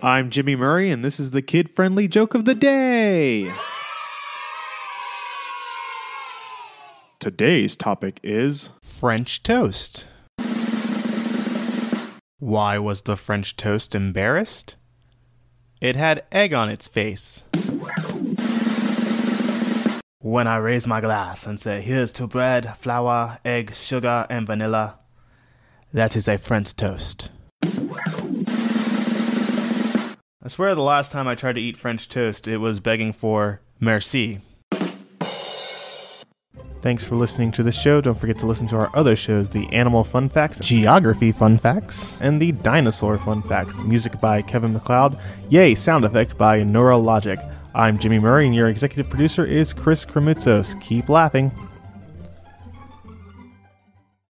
I'm Jimmy Murray, and this is the kid friendly joke of the day. Today's topic is French toast. Why was the French toast embarrassed? It had egg on its face. When I raise my glass and say, Here's to bread, flour, egg, sugar, and vanilla, that is a French toast. I swear the last time I tried to eat French toast, it was begging for merci. Thanks for listening to this show. Don't forget to listen to our other shows the Animal Fun Facts, Geography Fun Facts, and the Dinosaur Fun Facts. Music by Kevin MacLeod. Yay, sound effect by Neurologic. I'm Jimmy Murray, and your executive producer is Chris Kremitzos. Keep laughing.